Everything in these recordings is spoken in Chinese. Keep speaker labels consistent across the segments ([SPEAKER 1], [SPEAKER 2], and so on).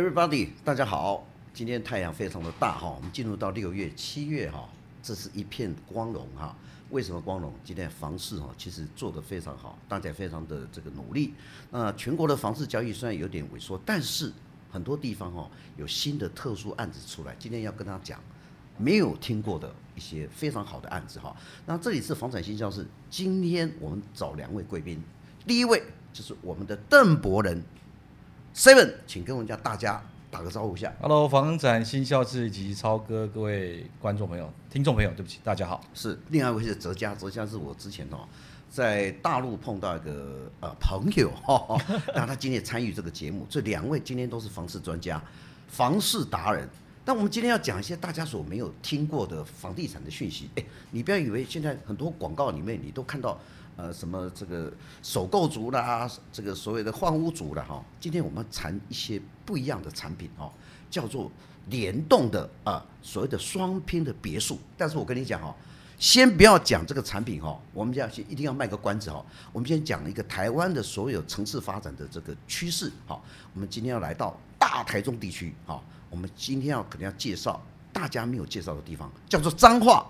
[SPEAKER 1] Everybody，大家好。今天太阳非常的大哈，我们进入到六月、七月哈，这是一片光荣哈。为什么光荣？今天房市哈，其实做得非常好，大家非常的这个努力。那全国的房市交易虽然有点萎缩，但是很多地方哈有新的特殊案子出来。今天要跟他讲没有听过的一些非常好的案子哈。那这里是房产星叫室，今天我们找两位贵宾，第一位就是我们的邓博仁。Seven，请跟我们家大家打个招呼一下。
[SPEAKER 2] Hello，房产新校志以及超哥，各位观众朋友、听众朋友，对不起，大家好。
[SPEAKER 1] 是，另外一位是哲嘉，哲嘉是我之前哦在大陆碰到一个呃朋友哈，那他今天也参与这个节目。这两位今天都是房市专家、房市达人。但我们今天要讲一些大家所没有听过的房地产的讯息。哎，你不要以为现在很多广告里面你都看到。呃，什么这个首购族啦，这个所谓的换屋族啦，哈，今天我们谈一些不一样的产品哈，叫做联动的啊，所谓的双拼的别墅。但是我跟你讲哈，先不要讲这个产品哈，我们要先一定要卖个关子哈。我们先讲一个台湾的所有城市发展的这个趋势哈。我们今天要来到大台中地区哈，我们今天要肯定要介绍大家没有介绍的地方，叫做彰化。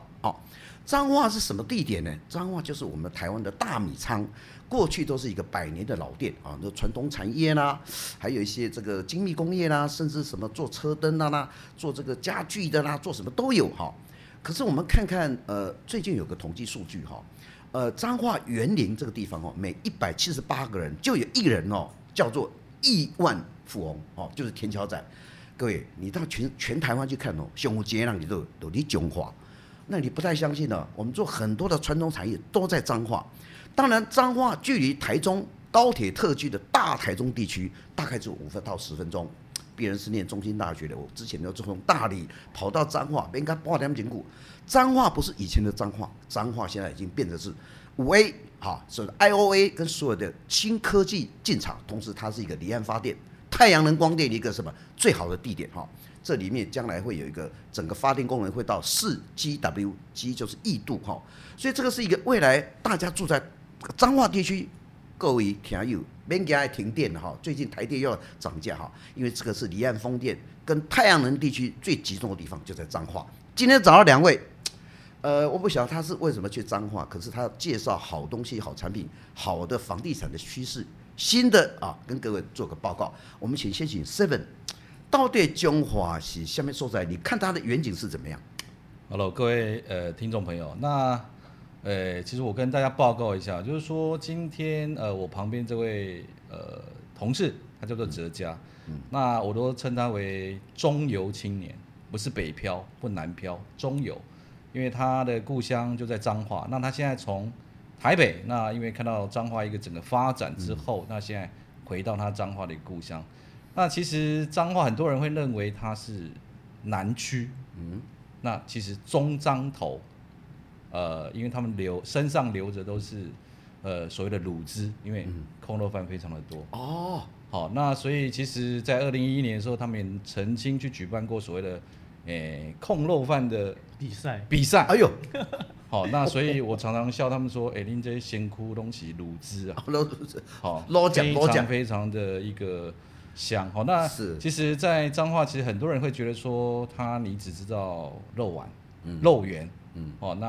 [SPEAKER 1] 彰化是什么地点呢？彰化就是我们台湾的大米仓，过去都是一个百年的老店啊，那传统产业啦，还有一些这个精密工业啦，甚至什么做车灯的啦，做这个家具的啦，做什么都有哈。可是我们看看，呃，最近有个统计数据哈，呃，彰化园林这个地方哦，每一百七十八个人就有一人哦，叫做亿万富翁哦，就是田桥仔。各位，你到全全台湾去看哦，熊湖街那里都都你彰化。那你不太相信了？我们做很多的传统产业都在彰化，当然彰化距离台中高铁特区的大台中地区大概就五分到十分钟。别人是念中兴大学的，我之前就从大理跑到彰化，应该八点几股。彰化不是以前的彰化，彰化现在已经变成是五 A 哈，是 IOA 跟所有的新科技进场，同时它是一个离岸发电、太阳能光电的一个什么最好的地点哈。这里面将来会有一个整个发电功能会到四 GW，G 就是亿度哈，所以这个是一个未来大家住在彰化地区，各位听友免惊爱停电哈，最近台电又要涨价哈，因为这个是离岸风电跟太阳能地区最集中的地方就在彰化。今天找到两位，呃，我不晓得他是为什么去彰化，可是他介绍好东西、好产品、好的房地产的趋势，新的啊，跟各位做个报告。我们请先请 Seven。到底彰化是下面所在？你看它的远景是怎么样
[SPEAKER 2] ？Hello，各位呃听众朋友，那呃其实我跟大家报告一下，就是说今天呃我旁边这位呃同事，他叫做哲嘉，嗯嗯、那我都称他为中游青年，不是北漂，不南漂，中游，因为他的故乡就在彰化，那他现在从台北，那因为看到彰化一个整个发展之后，嗯、那现在回到他彰化的故乡。那其实彰化很多人会认为它是南区，嗯，那其实中彰头，呃，因为他们留身上留着都是呃所谓的卤汁，因为空肉饭非常的多哦。好，那所以其实，在二零一一年的时候，他们曾经去举办过所谓的诶、欸、控肉饭的比赛比赛。哎呦，好，那所以我常常笑他们说，哎，您这些咸窟东西卤汁啊，卤汁，好，非常非常的一个。香。哦，那其实，在彰化，其实很多人会觉得说，他你只知道肉丸、嗯、肉圆，嗯，哦，那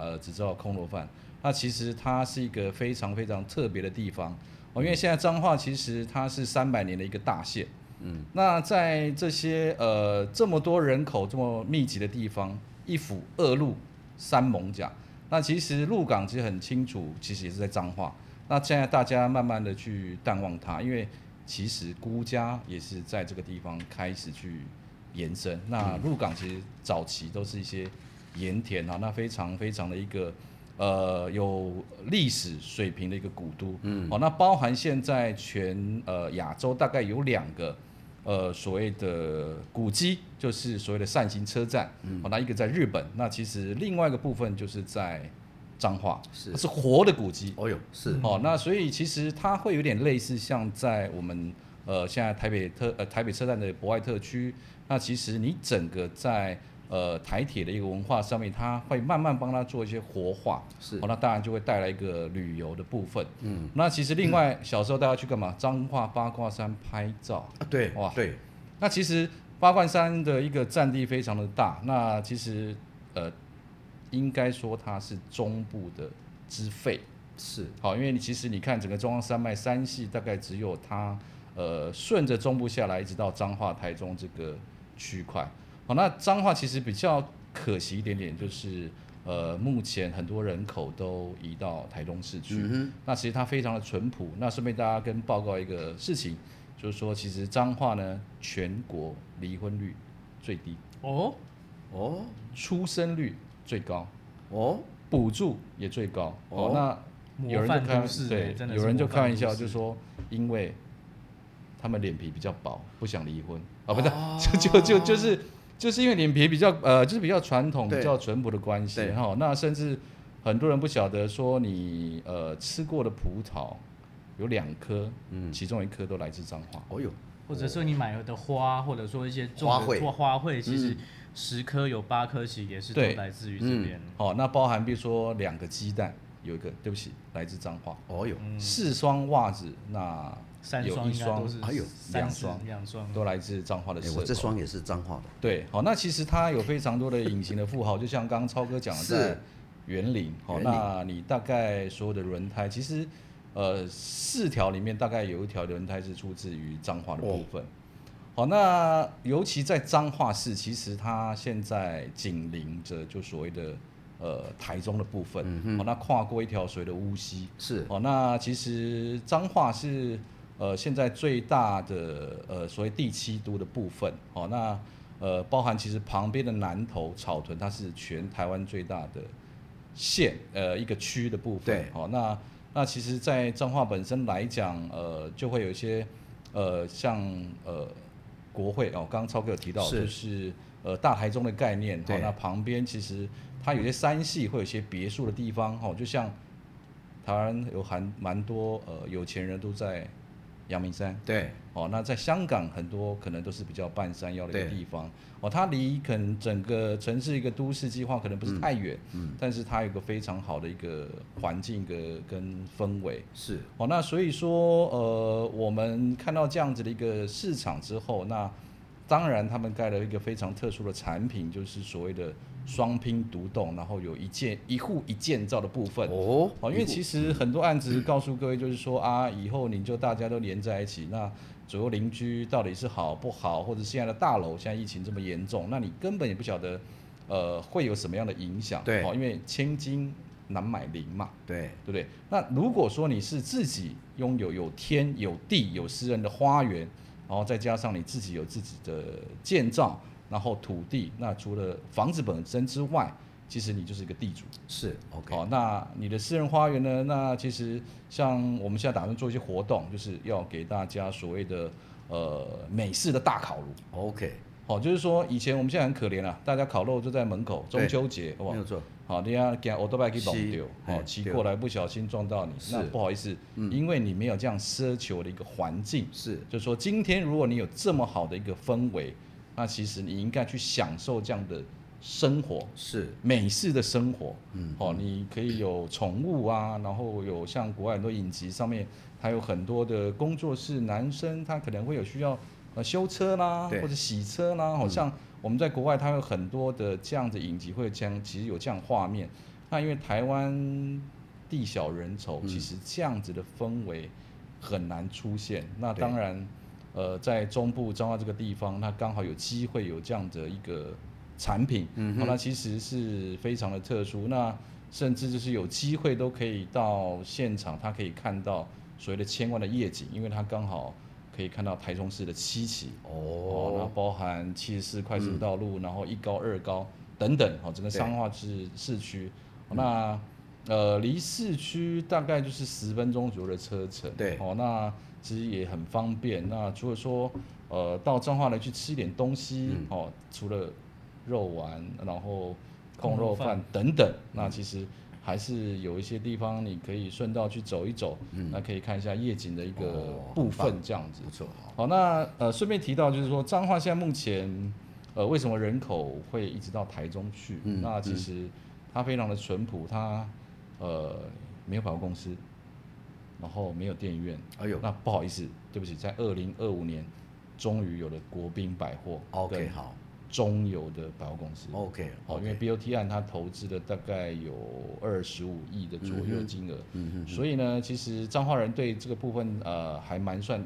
[SPEAKER 2] 呃只知道空肉饭，那其实它是一个非常非常特别的地方。哦，因为现在彰化其实它是三百年的一个大县，嗯，那在这些呃这么多人口这么密集的地方，一府二路三艋甲，那其实鹿港其实很清楚，其实也是在彰化，那现在大家慢慢的去淡忘它，因为。其实孤家也是在这个地方开始去延伸。那鹿港其实早期都是一些盐田啊，那非常非常的一个呃有历史水平的一个古都。嗯，哦，那包含现在全呃亚洲大概有两个呃所谓的古迹，就是所谓的扇形车站。嗯，哦，那一个在日本，那其实另外一个部分就是在。彰化是。是活的古迹，哦哟是。哦，那所以其实它会有点类似像在我们呃现在台北特呃台北车站的博爱特区，那其实你整个在呃台铁的一个文化上面，它会慢慢帮它做一些活化，是。哦，那当然就会带来一个旅游的部分，嗯，那其实另外、嗯、小时候大家去干嘛？彰化八卦山拍照。
[SPEAKER 1] 啊，对哇，对，
[SPEAKER 2] 那其实八卦山的一个占地非常的大，那其实呃，应该说它是中部的之肺，
[SPEAKER 1] 是
[SPEAKER 2] 好，因为你其实你看整个中央山脉山系大概只有它呃顺着中部下来，一直到彰化、台中这个区块。好，那彰化其实比较可惜一点点，就是呃目前很多人口都移到台中市区，嗯、那其实它非常的淳朴。那顺便大家跟报告一个事情。就是说，其实彰化呢，全国离婚率最低
[SPEAKER 3] 哦
[SPEAKER 1] 哦，
[SPEAKER 2] 出生率最高。
[SPEAKER 1] 哦，
[SPEAKER 2] 补助也最高。哦。那有人就开对，有人就开玩笑，就说因为他们脸皮比较薄，不想离婚。啊，不是，就就就就是就是因为脸皮比较呃，就是比较传统、比较淳朴的关系哈。那甚至很多人不晓得说你呃吃过的葡萄。有两颗，嗯，其中一颗都来自彰化。
[SPEAKER 1] 哦哟，
[SPEAKER 3] 或者说你买的花，或者说一些种的花卉，花卉其实十颗有八颗其实也是都来自于这边。
[SPEAKER 2] 哦，那包含比如说两个鸡蛋，有一个对不起，来自彰化。
[SPEAKER 1] 哦哟，
[SPEAKER 2] 四双袜子，那有一双，
[SPEAKER 3] 还有
[SPEAKER 2] 两双，两双都来自彰化的。
[SPEAKER 1] 我这双也是彰化的。
[SPEAKER 2] 对，好，那其实它有非常多的隐形的富豪，就像刚刚超哥讲的，在园林。好，那你大概所有的轮胎，其实。呃，四条里面大概有一条轮胎是出自于彰化的部分。好，那尤其在彰化市，其实它现在紧邻着就所谓的呃台中的部分。好，那跨过一条所谓的乌溪。
[SPEAKER 1] 是。
[SPEAKER 2] 哦，那其实彰化是呃现在最大的呃所谓第七都的部分。哦，那呃包含其实旁边的南投草屯，它是全台湾最大的县呃一个区的部分。
[SPEAKER 1] 对。
[SPEAKER 2] 好，那。那其实，在彰化本身来讲，呃，就会有一些，呃，像呃，国会哦，刚刚超哥有提到，就是呃，大台中的概念。哦，那旁边其实它有些山系，会有一些别墅的地方，哦，就像台湾有还蛮多呃有钱人都在阳明山。
[SPEAKER 1] 对。
[SPEAKER 2] 哦，那在香港很多可能都是比较半山腰的一个地方。哦，它离可能整个城市一个都市计划可能不是太远，嗯，嗯，但是它有一个非常好的一个环境跟跟氛围。
[SPEAKER 1] 是。
[SPEAKER 2] 哦，那所以说，呃，我们看到这样子的一个市场之后，那当然他们盖了一个非常特殊的产品，就是所谓的双拼独栋，然后有一建一户一建造的部分。
[SPEAKER 1] 哦。
[SPEAKER 2] 哦，因为其实很多案子告诉各位，就是说啊，以后你就大家都连在一起，那。左右邻居到底是好不好，或者现在的大楼现在疫情这么严重，那你根本也不晓得，呃，会有什么样的影响？
[SPEAKER 1] 对，
[SPEAKER 2] 因为千金难买邻嘛，
[SPEAKER 1] 对，
[SPEAKER 2] 对不对？那如果说你是自己拥有有天有地有私人的花园，然后再加上你自己有自己的建造，然后土地，那除了房子本身之外，其实你就是一个地主，
[SPEAKER 1] 是 OK。
[SPEAKER 2] 好，那你的私人花园呢？那其实像我们现在打算做一些活动，就是要给大家所谓的呃美式的大烤炉。
[SPEAKER 1] OK。
[SPEAKER 2] 好，就是说以前我们现在很可怜啊，大家烤肉就在门口，中秋节，好不好？没有错。好，你要给欧多拜给弄丢，好，骑过来不小心撞到你，那不好意思，嗯，因为你没有这样奢求的一个环境。
[SPEAKER 1] 是。
[SPEAKER 2] 就是说今天如果你有这么好的一个氛围，那其实你应该去享受这样的。生活
[SPEAKER 1] 是
[SPEAKER 2] 美式的生活，嗯，哦，你可以有宠物啊，然后有像国外很多影集上面，还有很多的工作室，男生他可能会有需要呃修车啦，或者洗车啦，好像我们在国外，它有很多的这样的影集会这样，其实有这样画面。那因为台湾地小人稠，其实这样子的氛围很难出现。那当然，呃，在中部彰化这个地方，它刚好有机会有这样的一个。产品，嗯，那其实是非常的特殊，那甚至就是有机会都可以到现场，他可以看到所谓的千万的夜景，因为它刚好可以看到台中市的七期。哦，那包含七十四快速道路，嗯，然后一高二高等等，哦，整个彰化市市区，那呃离市区大概就是十分钟左右的车程，
[SPEAKER 1] 对，
[SPEAKER 2] 哦，那其实也很方便。那除了说呃到彰化来去吃一点东西，嗯，哦，除了肉丸，然后控肉饭等等，那其实还是有一些地方你可以顺道去走一走，嗯，那可以看一下夜景的一个部分，这样子。
[SPEAKER 1] 不错。
[SPEAKER 2] 好，那呃顺便提到就是说，彰化现在目前呃为什么人口会一直到台中去？嗯，那其实它非常的淳朴，它呃没有百货公司，然后没有电影院。哎呦，那不好意思，对不起，在二零二五年终于有了国宾百货
[SPEAKER 1] ，OK 好，
[SPEAKER 2] 中油的百货公司
[SPEAKER 1] ，OK
[SPEAKER 2] 好，因为 BOT 案它投资了大概有二十五亿的左右金额，嗯嗯，所以呢，其实彰化人对这个部分呃还蛮算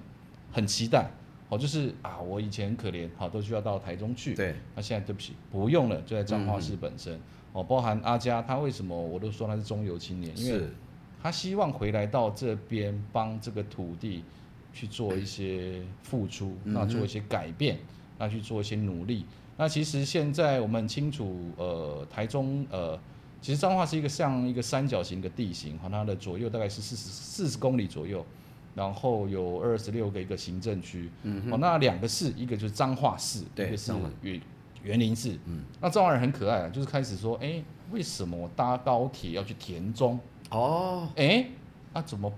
[SPEAKER 2] 很期待，好，就是啊，我以前很可怜，好，都需要到台中去，
[SPEAKER 1] 对，
[SPEAKER 2] 那现在对不起，不用了，就在彰化市本身，哦，包含阿佳，他为什么我都说他是中油青年，因为他希望回来到这边帮这个土地。去做一些付出，那做一些改变，那去做一些努力。那其实现在我们很清楚，呃，台中，呃，其实彰化是一个像一个三角形的地形，和它的左右大概是四十四十公里左右，然后有二十六个一个行政区。嗯，哦，那两个市，一个就是彰化市，对，一个是园园林市。嗯，那彰化人很可爱啊，就是开始说，哎、欸，为什么我搭高铁要去田中？哦，哎、欸，那、啊、怎么？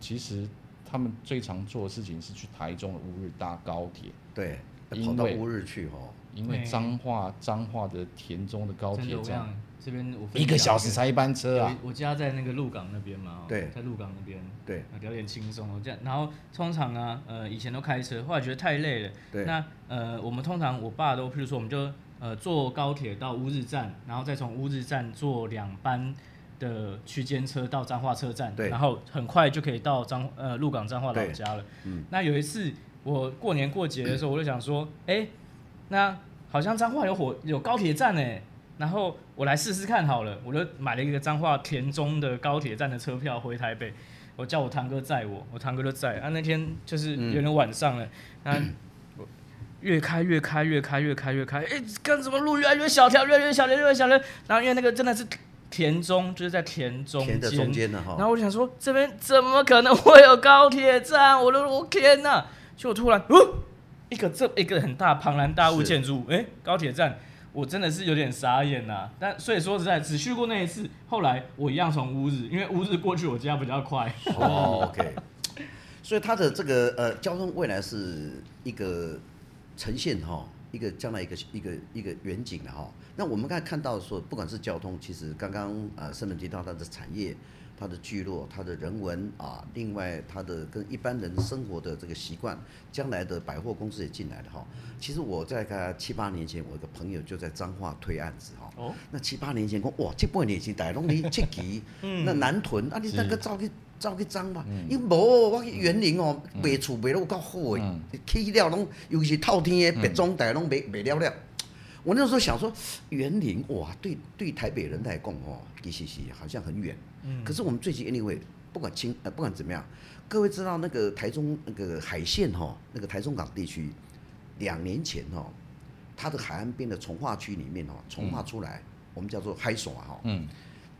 [SPEAKER 2] 其实。他们最常做的事情是去台中的乌日搭高铁，
[SPEAKER 1] 对，跑到乌日去哦。
[SPEAKER 2] 因为彰化彰化的田中的高铁站，
[SPEAKER 3] 这边
[SPEAKER 2] 一个小时才一班车啊。
[SPEAKER 3] 我家在那个鹿港那边嘛，
[SPEAKER 1] 对，
[SPEAKER 3] 在鹿港那边，
[SPEAKER 1] 对，
[SPEAKER 3] 有点轻松哦。这样，然后通常呢，呃，以前都开车，后来觉得太累了，
[SPEAKER 1] 对。
[SPEAKER 3] 那呃，我们通常我爸都，譬如说，我们就呃坐高铁到乌日站，然后再从乌日站坐两班。的区间车到彰化车站，对，然后很快就可以到彰呃鹿港彰化老家了。嗯，那有一次我过年过节的时候，我就想说，哎、那好像彰化有火有高铁站哎，然后我来试试看好了，我就买了一个彰化田中的高铁站的车票回台北，我叫我堂哥载我，我堂哥就载啊。那天就是有点晚上了，嗯、那我越开越开越开越开越开，哎，干什么路越来越小条，越来越小条，越来越小条。然后因为那个真的是。田中就是在田中间，
[SPEAKER 1] 田的中间的哈。
[SPEAKER 3] 然后我就想说，这边怎么可能会有高铁站？我的我天呐！就突然，哦，一个这一个很大庞然大物建筑物，哎，高铁站，我真的是有点傻眼呐。但所以说实在，只去过那一次。后来我一样从乌日，因为乌日过去我家比较快。
[SPEAKER 1] 哦，OK。所以它的这个呃交通未来是一个呈现哈。一个将来一个一个一个远景的哈，那我们刚才看到说，不管是交通，其实刚刚呃圣人提到它的产业、它的聚落、它的人文啊，另外它的跟一般人生活的这个习惯，将来的百货公司也进来了哈。其实我在个七八年前，我一个朋友就在彰化推案子哈。哦。那七八年前讲哇，这半年前大龙你七期，那南屯啊，你那个照去照去彰嘛？因为无我去园林哦，卖厝卖得有够好诶，起了拢尤其是透天诶，别装大家拢卖卖了了。我那时候想说，园林哇，对对台北人来讲哦，其实是好像很远。嗯。可是我们最近 anyway，不管清呃不管怎么样，各位知道那个台中那个海线哈，那个台中港地区，两年前哈，它的海岸边的从化区里面哦，从化出来，我们叫做海爽哈。嗯。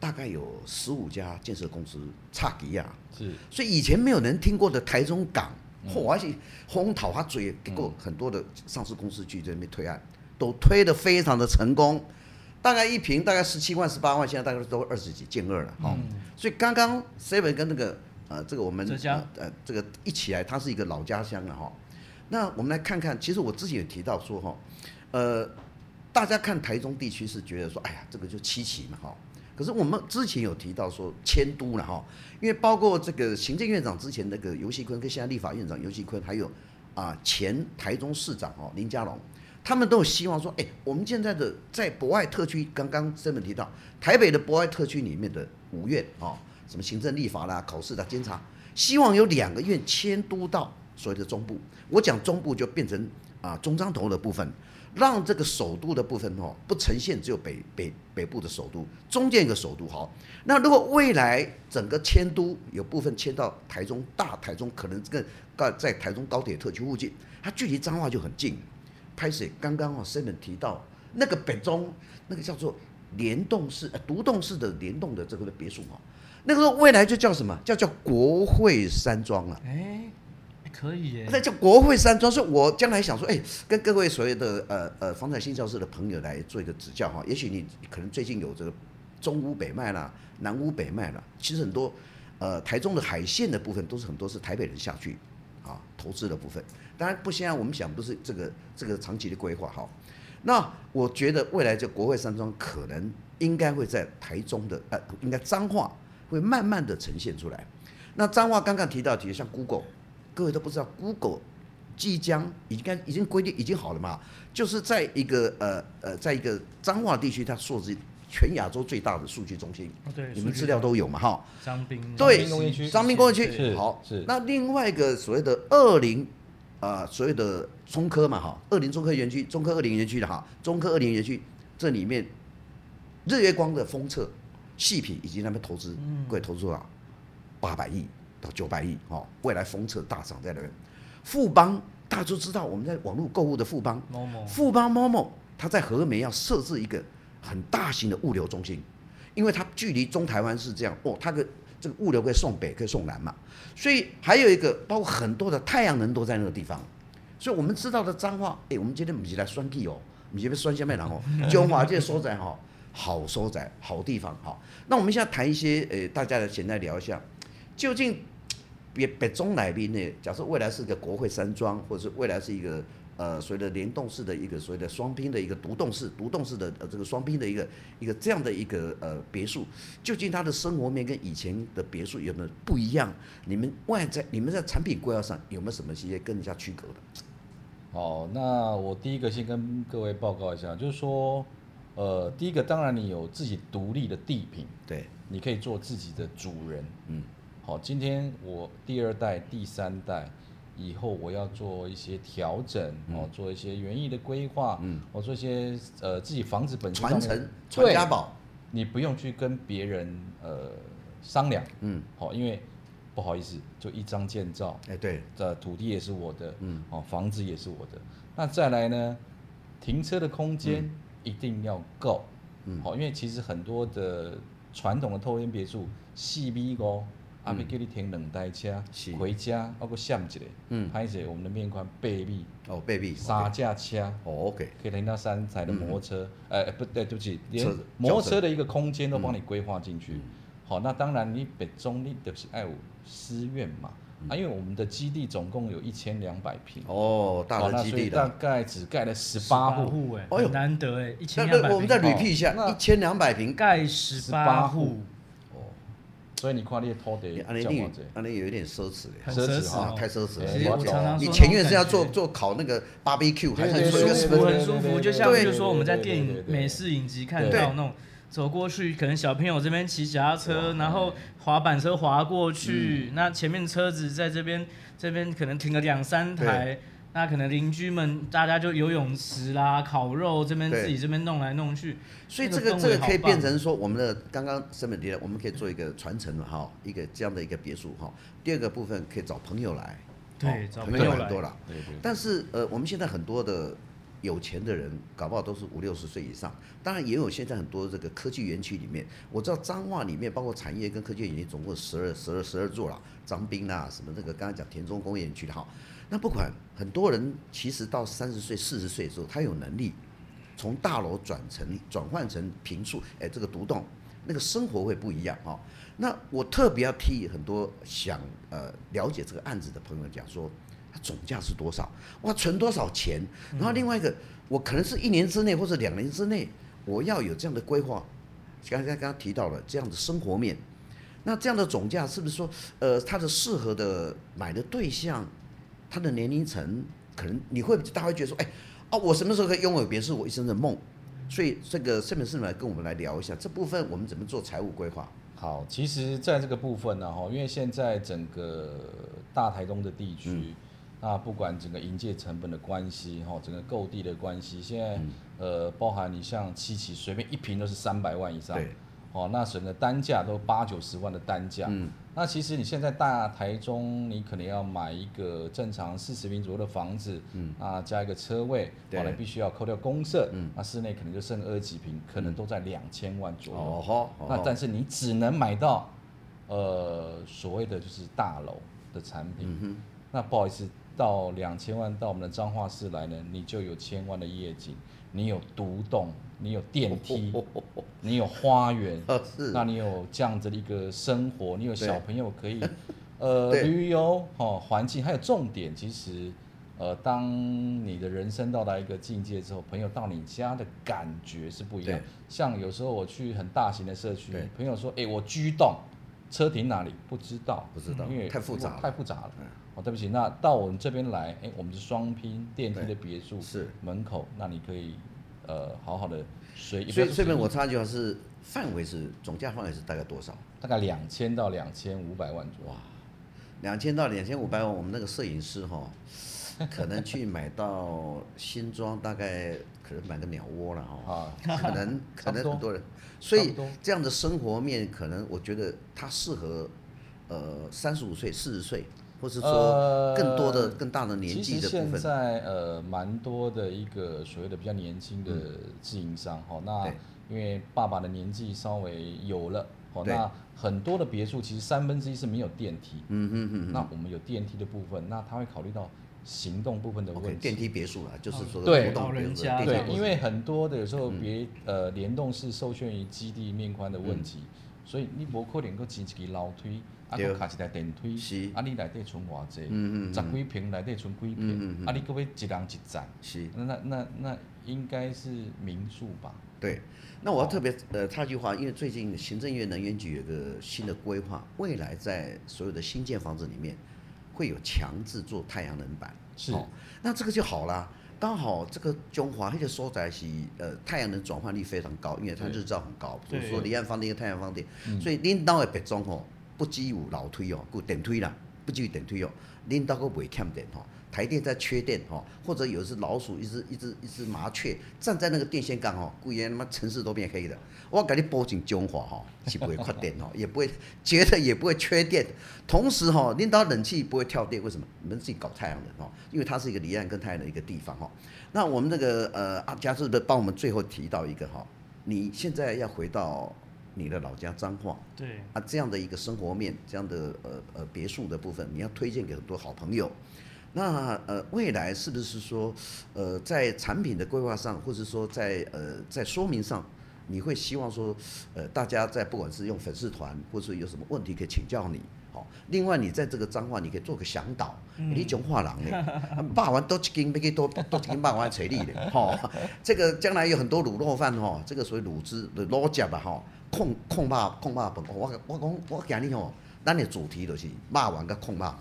[SPEAKER 1] 大概有十五家建设公司差几啊，是，所以以前没有人听过的台中港，嚯，而且风讨他嘴，结果很多的上市公司去这边推案，都推得非常的成功，大概一瓶大概十七万、十八万，现在大概都二十几建二了哈。所以刚刚 Seven 跟那个呃这个我们呃这个一起来，它是一个老家乡了哈。那我们来看看，其实我之前有提到说哈，呃，大家看台中地区是觉得说，哎呀，这个就七期嘛哈。可是我们之前有提到说迁都了哈，因为包括这个行政院长之前那个游锡坤跟现在立法院长游锡坤，还有啊前台中市长哦林佳龙，他们都有希望说，哎，我们现在的在博爱特区，刚刚这边提到台北的博爱特区里面的五院啊，什么行政、立法啦、考试啦、监察，希望有两个院迁都到所谓的中部。我讲中部就变成啊中彰投的部分。让这个首都的部分哦，不呈现只有北北北部的首都，中间一个首都好。那如果未来整个迁都有部分迁到台中大台中，可能这个在台中高铁特区附近，它距离彰化就很近。拍摄刚刚哦，Simon 提到那个北中那个叫做联动式呃独栋式的联动的这个的别墅哈，那个时候未来就叫什么叫叫国会山庄了。哎。
[SPEAKER 3] 可以耶，
[SPEAKER 1] 那叫国会山庄。所以我将来想说，哎，跟各位所谓的呃呃房产新教室的朋友来做一个指教哈。也许你可能最近有这个中屋北卖啦，南屋北卖啦。其实很多呃台中的海线的部分都是很多是台北人下去啊投资的部分。当然不现在我们想不是这个这个长期的规划哈。那我觉得未来这国会山庄可能应该会在台中的呃应该彰化会慢慢的呈现出来。那彰化刚刚提到，其实像 Google。各位都不知道，Google 即将已经已经规定已经好了嘛，就是在一个呃呃，在一个彰化地区，它设置全亚洲最大的数据中心。
[SPEAKER 3] 哦、对，
[SPEAKER 1] 你们资料都有嘛？哈。
[SPEAKER 3] 彰滨。
[SPEAKER 1] 对，
[SPEAKER 2] 工业区。
[SPEAKER 1] 彰滨工业区。好。是。那另外一个所谓的二林，呃，所谓的中科嘛，哈，二零中科园区，中科二零园区的哈，中科二零园区这里面，日月光的封测细品以及那边投资，会投资多少？八百亿到九百亿，哈，未来封测大涨在那边。富邦大家都知道，我们在网络购物的富邦，富邦 Momo，它在和美要设置一个很大型的物流中心，因为它距离中台湾是这样哦，它的这个物流可以送北，可以送南嘛，所以还有一个包括很多的太阳能都在那个地方，所以我们知道的脏话，哎，我们今天不是来酸地哦，我们这边酸下面然后中华这所在哈，好所在，好地方哈。那我们现在谈一些，呃，大家来简单聊一下，究竟。别北中乃宾呢？假设未来是一个国会山庄，或者是未来是一个呃所谓的联动式的一个所谓的双拼的一个独栋式、独栋式的呃这个双拼的一个一个这样的一个呃别墅，究竟它的生活面跟以前的别墅有没有不一样？你们外在你们在产品规划上有没有什么一些跟人家区隔的？
[SPEAKER 2] 好，那我第一个先跟各位报告一下，就是说，呃，第一个当然你有自己独立的地坪，
[SPEAKER 1] 对，
[SPEAKER 2] 你可以做自己的主人，
[SPEAKER 1] 嗯。
[SPEAKER 2] 好，今天我第二代、第三代以后，我要做一些调整，哦、嗯，做一些园艺的规划，嗯，我做一些呃自己房子本身
[SPEAKER 1] 传承传家宝，
[SPEAKER 2] 你不用去跟别人呃商量，嗯，好，因为不好意思，就一张建造，
[SPEAKER 1] 哎，对，
[SPEAKER 2] 这土地也是我的，嗯，哦，房子也是我的，那再来呢，停车的空间一定要够，嗯，好，因为其实很多的传统的透天别墅细逼高。阿咪叫你停两台车，回家包括下一个，嗯，拍一我们的面宽八米，
[SPEAKER 1] 哦，八米，
[SPEAKER 2] 三架车，
[SPEAKER 1] 哦，OK，
[SPEAKER 2] 可以停到三台的摩托车，呃，不对，对不起，连摩托车的一个空间都帮你规划进去。好，那当然你北中你就是爱有私院嘛，啊，因为我们的基地总共有一千两百平，
[SPEAKER 1] 哦，大的基地
[SPEAKER 2] 大概只盖了十八户，
[SPEAKER 3] 哎，很难得哎，一千两百坪，
[SPEAKER 1] 我们再 repeat 一下，一千两百平
[SPEAKER 3] 盖十八户。
[SPEAKER 2] 所以你看你拖的，
[SPEAKER 1] 安尼安尼有一点奢侈，
[SPEAKER 3] 很奢侈
[SPEAKER 1] 啊，太奢侈了。你前院是要做做烤那个 barbecue，还是
[SPEAKER 3] 很舒服，很舒服，就像比如说我们在电影美式影集看到那种，走过去可能小朋友这边骑脚踏车，然后滑板车滑过去，那前面车子在这边这边可能停了两三台。那可能邻居们大家就游泳池啦、烤肉这边自己这边弄来弄去，
[SPEAKER 1] 所以这个这个可以变成说我们的刚刚申本提了，我们可以做一个传承了哈，一个这样的一个别墅哈。第二个部分可以找朋友来，
[SPEAKER 3] 对，找
[SPEAKER 1] 朋友很多了。对对。但是呃，我们现在很多的有钱的人，搞不好都是五六十岁以上。当然也有现在很多这个科技园区里面，我知道彰化里面包括产业跟科技园区总共十二十二十二座了，彰滨啊什么那个刚才讲田中工业园区的哈。那不管很多人，其实到三十岁、四十岁的时候，他有能力从大楼转成转换成平数，哎，这个独栋，那个生活会不一样哈。那我特别要替很多想呃了解这个案子的朋友讲说，它总价是多少？我存多少钱？然后另外一个，我可能是一年之内或者两年之内，我要有这样的规划。刚才刚刚提到了这样的生活面，那这样的总价是不是说，呃，它的适合的买的对象？他的年龄层可能你会大家会觉得说，哎，哦，我什么时候可以拥有别墅？我一生的梦。所以这个圣本是来跟我们来聊一下这部分，我们怎么做财务规划？
[SPEAKER 2] 好，其实在这个部分呢，哈，因为现在整个大台东的地区，嗯、那不管整个营建成本的关系，哈，整个购地的关系，现在、嗯、呃，包含你像七期随便一平都是三百万以上。对。哦，那整个单价都八九十万的单价。嗯。那其实你现在大台中，你可能要买一个正常四十平左右的房子，嗯，啊加一个车位，对，你必须要扣掉公设，嗯，那室内可能就剩二十几平，可能都在两千万左右。哦吼。那但是你只能买到，呃，所谓的就是大楼的产品。嗯哼。那不好意思，到两千万到我们的彰化市来呢，你就有千万的夜景，你有独栋。你有电梯，你有花园，那你有这样子的一个生活，你有小朋友可以，呃，旅游哦，环境还有重点，其实，呃，当你的人生到达一个境界之后，朋友到你家的感觉是不一样。像有时候我去很大型的社区，朋友说，哎，我居栋，车停哪里？不知道，
[SPEAKER 1] 不知道，
[SPEAKER 2] 因为
[SPEAKER 1] 太复杂了，
[SPEAKER 2] 太复杂了。哦，对不起，那到我们这边来，哎，我们是双拼电梯的别墅，
[SPEAKER 1] 是。门
[SPEAKER 2] 口，那你可以呃好好的睡。
[SPEAKER 1] 所以这边我插一句话是范围是总价范围是大概多少？
[SPEAKER 2] 大概两千到两千五百万左右。
[SPEAKER 1] 哇，两千到两千五百万，我们那个摄影师哈。可能去买到新装，大概可能买个鸟窝了哈，可能 可能很多人，所以这样的生活面，可能我觉得它适合呃三十五岁、四十岁，或是说更多的、更大的年纪的部分。
[SPEAKER 2] 现在呃蛮多的一个所谓的比较年轻的自营商哈，那因为爸爸的年纪稍微有了，哦，那很多的别墅其实三分之一是没有电梯，嗯嗯嗯，那我们有电梯的部分，那他会考虑到。行动部分的问题，okay,
[SPEAKER 1] 电梯别墅啊，就是说
[SPEAKER 2] 对。
[SPEAKER 3] 老人家
[SPEAKER 2] 对，因为很多的有时候别呃联动是受限于基地面宽的问题，所以你无可能够建一个楼梯，啊，个卡一台电梯，是，啊，你内底存偌济，嗯嗯，十几坪内底存几坪，啊，你各位一人一站，是，那那那那应该是民宿吧？
[SPEAKER 1] 对，那我要特别呃插句话，因为最近行政院能源局有个新的规划，未来在所有的新建房子里面。会有强制做太阳能板，
[SPEAKER 2] 是，
[SPEAKER 1] 哦，那这个就好了。刚好这个中华这个所在是呃太阳能转换率非常高，因为它日照很高，比如说离岸风电跟太阳风电，所以领导的别装哦，不只有楼梯哦，有电梯啦，不只有电梯哦，领导个未欠电哦。台电在缺电哈，或者有一只老鼠，一只一只一只麻雀站在那个电线杆哈，故意他妈城市都变黑的。我给你报警中华哈是不会缺电哦，也不会觉得也不会缺电。同时哈，领导冷气不会跳电，为什么？你们自己搞太阳能哈，因为它是一个离岸跟太阳的一个地方哈。那我们那个呃阿佳是不是帮我们最后提到一个哈？你现在要回到你的老家彰化，
[SPEAKER 3] 对
[SPEAKER 1] 啊，这样的一个生活面，这样的呃呃别墅的部分，你要推荐给很多好朋友。那呃，未来是不是说，呃，在产品的规划上，或者说在呃在说明上，你会希望说，呃，大家在不管是用粉丝团，或者有什么问题可以请教你，好。另外，你在这个彰化，你可以做个向导，你讲话人呢，霸王都斤，没给多多斤霸王锤力的，哈。这个将来有很多卤肉饭哈，这个所谓卤汁的卤汁吧，哈，控控霸控霸本，我我讲我讲你哦。咱的主题就是骂完个控骂，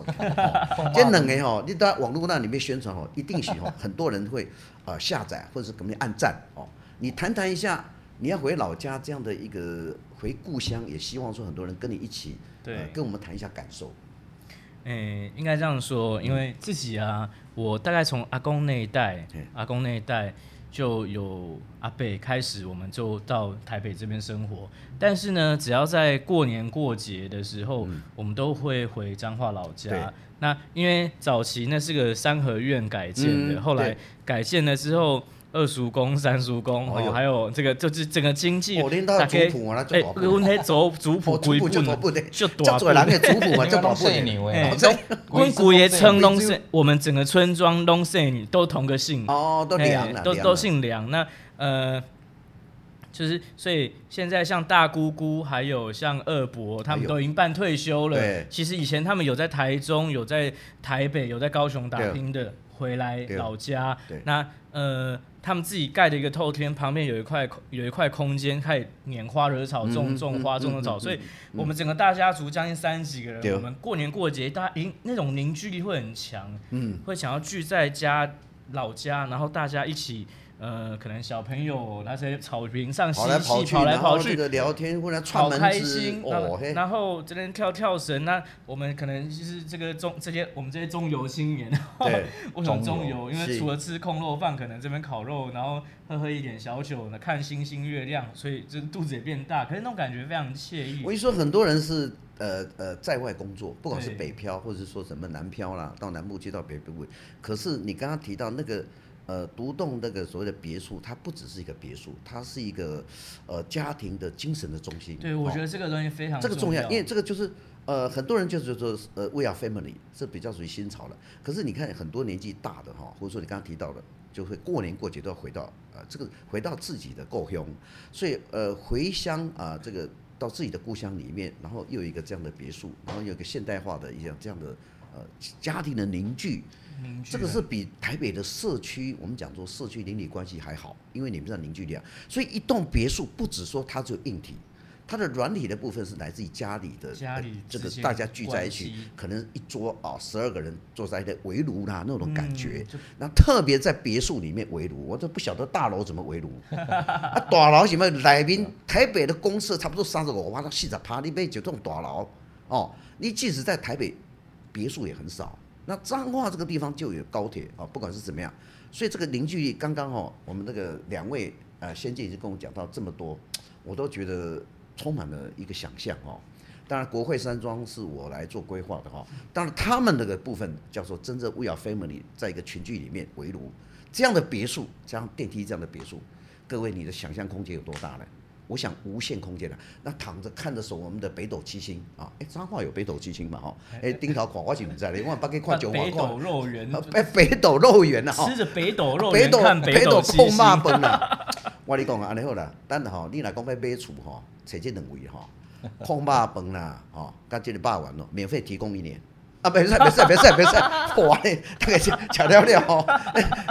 [SPEAKER 1] 这两个吼，你在网络那里面宣传吼，一定是吼，很多人会呃下载或者是给你按赞哦。你谈谈一下，你要回老家这样的一个回故乡，也希望说很多人跟你一起，对，跟我们谈一下感受。
[SPEAKER 3] 诶，应该这样说，因为自己啊，我大概从阿公那一代，阿公那一代。就有阿北开始，我们就到台北这边生活。但是呢，只要在过年过节的时候，嗯、我们都会回彰化老家。那因为早期那是个三合院改建的，嗯、后来改建了之后。二叔公、三叔公，哦，还有这个，就是整个经济，大概，哎，阮迄族族谱规本。就大多人的族谱嘛，就大姓牛哎，阮规个村拢是，我们整个村庄拢姓，都同个姓，
[SPEAKER 1] 哦，都梁，
[SPEAKER 3] 都都姓梁。那呃，就是所以现在像大姑姑，还有像二伯，他们都已经半退休了。其实以前他们有在台中，有在台北，有在高雄打拼的，回来老家。那呃。他们自己盖的一个透天，旁边有一块有一块空间，开始拈花惹草，种种花，种种草。所以，我们整个大家族将近三十几个人，我们过年过节，大家那种凝聚力会很强，嗯，会想要聚在家老家，然后大家一起。呃，可能小朋友那些草坪上嬉戏，跑来跑去，
[SPEAKER 1] 聊天或者
[SPEAKER 3] 好开心。哦、然后这边跳跳绳，那我们可能就是这个中这些我们这些中游青年，对，为什么中游？因为除了吃空肉饭，可能这边烤肉，然后喝喝一点小酒呢，看星星月亮，所以这肚子也变大。可是那种感觉非常惬意。
[SPEAKER 1] 我跟你说，很多人是呃呃在外工作，不管是北漂，或者是说什么南漂啦，到南部去到北部。可是你刚刚提到那个。呃，独栋那个所谓的别墅，它不只是一个别墅，它是一个呃家庭的精神的中心。
[SPEAKER 3] 对，我觉得这个东西非常
[SPEAKER 1] 这个重要，因为这个就是呃很多人就是说呃 we are family，是比较属于新潮的。可是你看很多年纪大的哈，或者说你刚刚提到的，就会过年过节都要回到呃这个回到自己的故乡，所以呃回乡啊这个到自己的故乡里面，然后又有一个这样的别墅，然后有一个现代化的一样这样的呃家庭的凝聚。这个是比台北的社区，我们讲说社区邻里关系还好，因为你们知道凝聚力啊。所以一栋别墅不只说它只有硬体，它的软体的部分是来自于家里的
[SPEAKER 3] 家里
[SPEAKER 1] 这个大家聚在一起，可能一桌啊十二个人坐在一起围炉啦那种感觉。嗯、那特别在别墅里面围炉，我都不晓得大楼怎么围炉。啊，大楼什么来宾台北的公设差不多三十五万到四十趴，你别就这种大楼哦。你即使在台北别墅也很少。那彰化这个地方就有高铁啊，不管是怎么样，所以这个凝聚力刚刚哦，我们那个两位呃先进已经跟我讲到这么多，我都觉得。充满了一个想象哦，当然国会山庄是我来做规划的哈，当然他们那个部分叫做真正 We are family，在一个群聚里面围炉这样的别墅，加上电梯这样的别墅，各位你的想象空间有多大呢？我想无限空间的。那躺着看的时候，我们的北斗七星啊，哎，彰化有北斗七星嘛哈？哎，丁桃狂我就不在了，因为八给跨 九华
[SPEAKER 3] 北斗肉圆，
[SPEAKER 1] 哎，北斗肉圆呐，
[SPEAKER 3] 吃着北斗肉
[SPEAKER 1] 圆
[SPEAKER 3] 看北斗
[SPEAKER 1] 控骂崩了。我跟你讲啊，安尼好啦，等下你来讲要买厝哈。找这两位哈，控肉饭啦，哦，跟这个霸王咯，免费提供一年啊，没事没事没事没事，我嘞大概讲聊聊哦。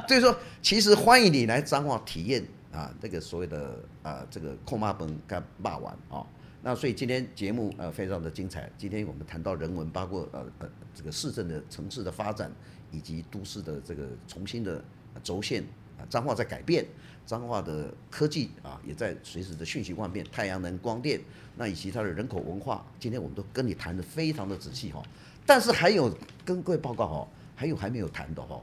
[SPEAKER 1] 所以说，其实欢迎你来彰化体验啊，这个所谓的啊这个控骂本跟霸完啊。那所以今天节目呃非常的精彩，今天我们谈到人文，包括呃呃这个市政的城市的发展，以及都市的这个重新的轴线啊，彰化在改变。彰化的科技啊，也在随时的瞬息万变。太阳能、光电，那以及它的人口文化，今天我们都跟你谈得非常的仔细哈。但是还有跟各位报告哈，还有还没有谈的哈。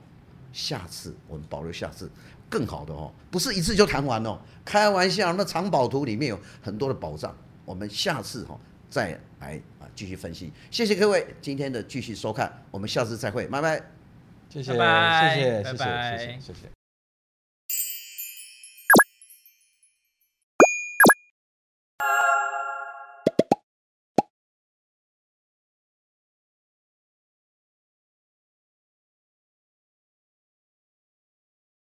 [SPEAKER 1] 下次我们保留下次更好的哦，不是一次就谈完哦。开玩笑，那藏宝图里面有很多的宝藏，我们下次哈再来啊继续分析。谢谢各位今天的继续收看，我们下次再会，拜拜。
[SPEAKER 2] 谢谢，拜拜谢谢，
[SPEAKER 3] 谢谢，
[SPEAKER 2] 谢谢，谢谢。